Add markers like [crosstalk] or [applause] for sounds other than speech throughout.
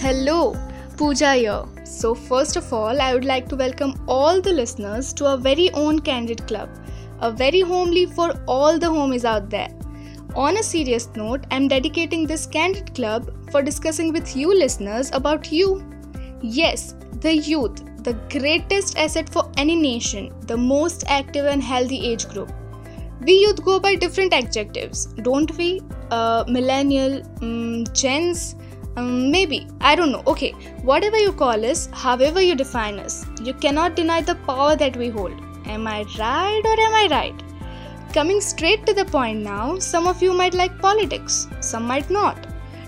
Hello, Pooja here. So, first of all, I would like to welcome all the listeners to our very own Candid Club, a very homely for all the homies out there. On a serious note, I'm dedicating this Candid Club for discussing with you listeners about you. Yes, the youth, the greatest asset for any nation, the most active and healthy age group. We youth go by different adjectives, don't we? Uh, millennial, um, gens, um, maybe, I don't know. Okay, whatever you call us, however you define us, you cannot deny the power that we hold. Am I right or am I right? Coming straight to the point now, some of you might like politics, some might not.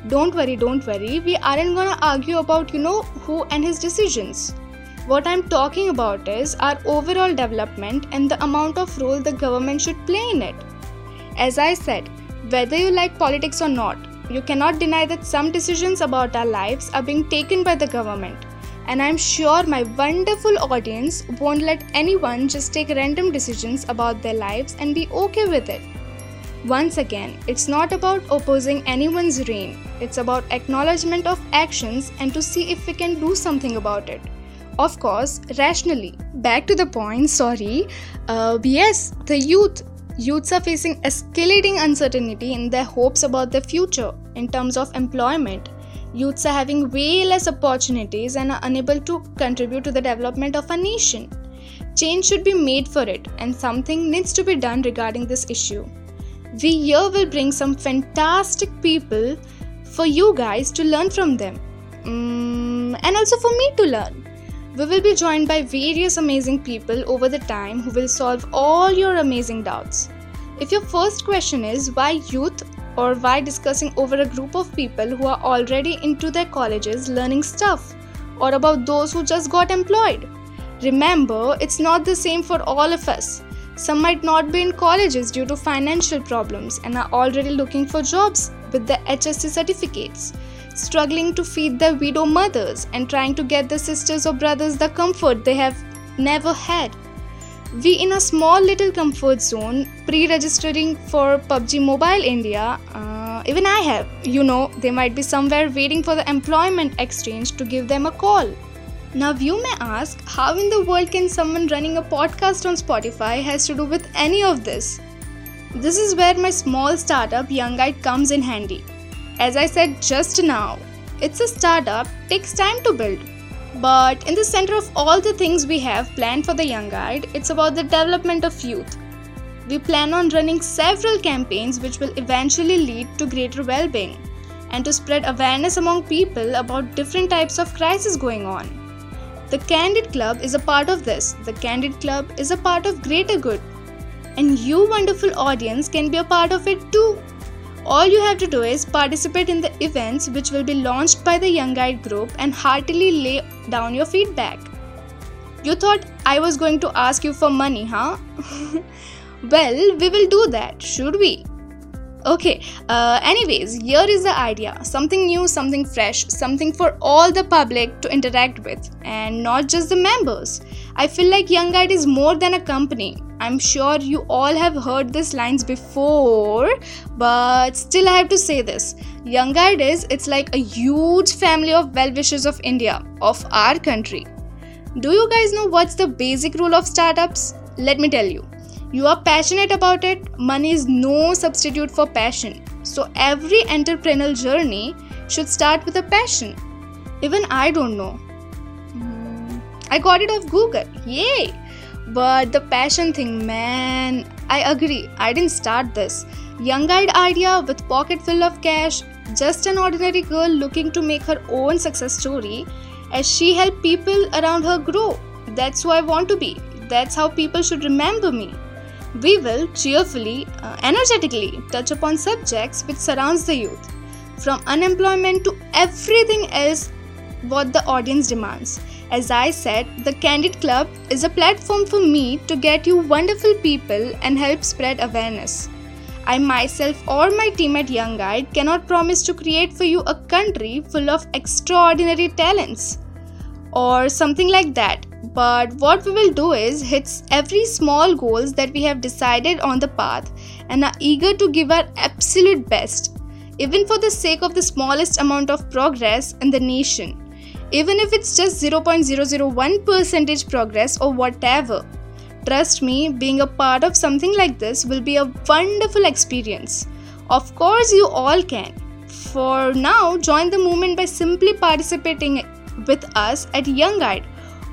Don't worry, don't worry, we aren't gonna argue about, you know, who and his decisions. What I'm talking about is our overall development and the amount of role the government should play in it. As I said, whether you like politics or not, you cannot deny that some decisions about our lives are being taken by the government. And I'm sure my wonderful audience won't let anyone just take random decisions about their lives and be okay with it. Once again, it's not about opposing anyone's reign, it's about acknowledgement of actions and to see if we can do something about it. Of course, rationally. Back to the point, sorry. Uh, yes, the youth, Youths are facing escalating uncertainty in their hopes about their future in terms of employment. Youths are having way less opportunities and are unable to contribute to the development of a nation. Change should be made for it, and something needs to be done regarding this issue. We here will bring some fantastic people for you guys to learn from them, mm, and also for me to learn. We will be joined by various amazing people over the time who will solve all your amazing doubts. If your first question is why youth or why discussing over a group of people who are already into their colleges learning stuff or about those who just got employed, remember it's not the same for all of us. Some might not be in colleges due to financial problems and are already looking for jobs with their HSC certificates struggling to feed their widow mothers and trying to get their sisters or brothers the comfort they have never had. We in a small little comfort zone, pre-registering for PUBG Mobile India, uh, even I have. You know, they might be somewhere waiting for the employment exchange to give them a call. Now you may ask, how in the world can someone running a podcast on Spotify has to do with any of this? This is where my small startup Young Eyed comes in handy. As I said just now, it's a startup, takes time to build. But in the center of all the things we have planned for the Young Eyed, it's about the development of youth. We plan on running several campaigns which will eventually lead to greater well being and to spread awareness among people about different types of crises going on. The Candid Club is a part of this. The Candid Club is a part of greater good. And you, wonderful audience, can be a part of it too. All you have to do is participate in the events which will be launched by the Young Eyed group and heartily lay down your feedback. You thought I was going to ask you for money, huh? [laughs] well, we will do that, should we? Okay, uh, anyways, here is the idea something new, something fresh, something for all the public to interact with, and not just the members. I feel like Young Eyed is more than a company, I'm sure you all have heard these lines before, but still I have to say this. Young Eyed is it's like a huge family of well-wishers of India, of our country. Do you guys know what's the basic rule of startups? Let me tell you. You are passionate about it, money is no substitute for passion. So every entrepreneurial journey should start with a passion. Even I don't know. Hmm, I got it off Google. Yay! But the passion thing, man, I agree. I didn't start this. Young Eyed idea with pocket full of cash, just an ordinary girl looking to make her own success story as she helped people around her grow. That's who I want to be. That's how people should remember me. We will cheerfully, uh, energetically touch upon subjects which surrounds the youth, from unemployment to everything else what the audience demands. As I said, the Candid Club is a platform for me to get you wonderful people and help spread awareness. I myself or my team at Young Eyed cannot promise to create for you a country full of extraordinary talents or something like that. But what we will do is hit every small goals that we have decided on the path and are eager to give our absolute best even for the sake of the smallest amount of progress in the nation, even if it's just 0.001 percentage progress or whatever. Trust me, being a part of something like this will be a wonderful experience. Of course, you all can. For now, join the movement by simply participating with us at Young Eyed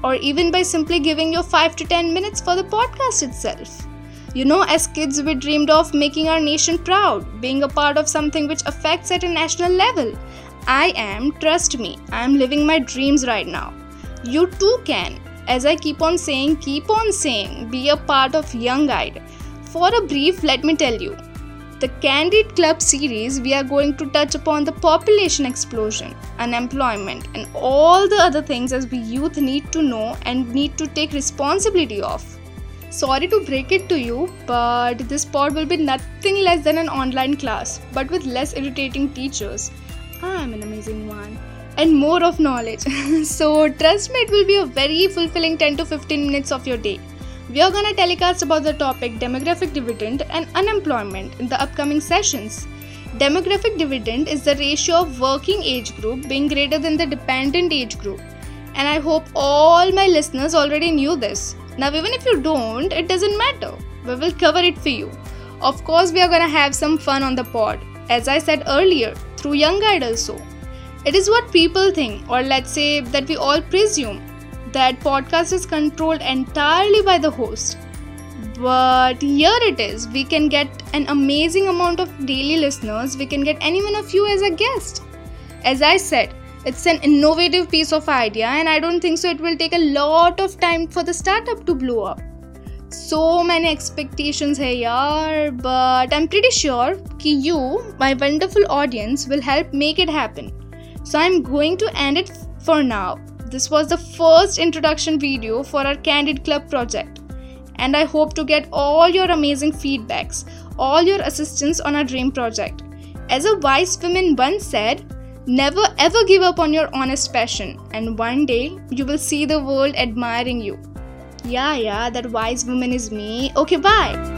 or even by simply giving your 5 to 10 minutes for the podcast itself. You know, as kids, we dreamed of making our nation proud, being a part of something which affects at a national level. I am, trust me, I am living my dreams right now. You too can. As I keep on saying, keep on saying, be a part of Young Eyed. For a brief, let me tell you the Candid Club series, we are going to touch upon the population explosion, unemployment, and all the other things as we youth need to know and need to take responsibility of. Sorry to break it to you, but this pod will be nothing less than an online class, but with less irritating teachers. Ah, I'm an amazing one. And more of knowledge. [laughs] so, trust me, it will be a very fulfilling 10 to 15 minutes of your day. We are gonna telecast about the topic demographic dividend and unemployment in the upcoming sessions. Demographic dividend is the ratio of working age group being greater than the dependent age group. And I hope all my listeners already knew this. Now, even if you don't, it doesn't matter. We will cover it for you. Of course, we are gonna have some fun on the pod, as I said earlier, through Young Eyed also. It is what people think, or let's say that we all presume that podcast is controlled entirely by the host. But here it is. We can get an amazing amount of daily listeners. We can get any one of you as a guest. As I said, it's an innovative piece of idea, and I don't think so. It will take a lot of time for the startup to blow up. So many expectations here, yaar, but I'm pretty sure that you, my wonderful audience, will help make it happen. So I'm going to end it for now. This was the first introduction video for our Candid Club project. And I hope to get all your amazing feedbacks, all your assistance on our dream project. As a wise woman once said, never ever give up on your honest passion, and one day you will see the world admiring you. Yeah, yeah, that wise woman is me. Okay, bye.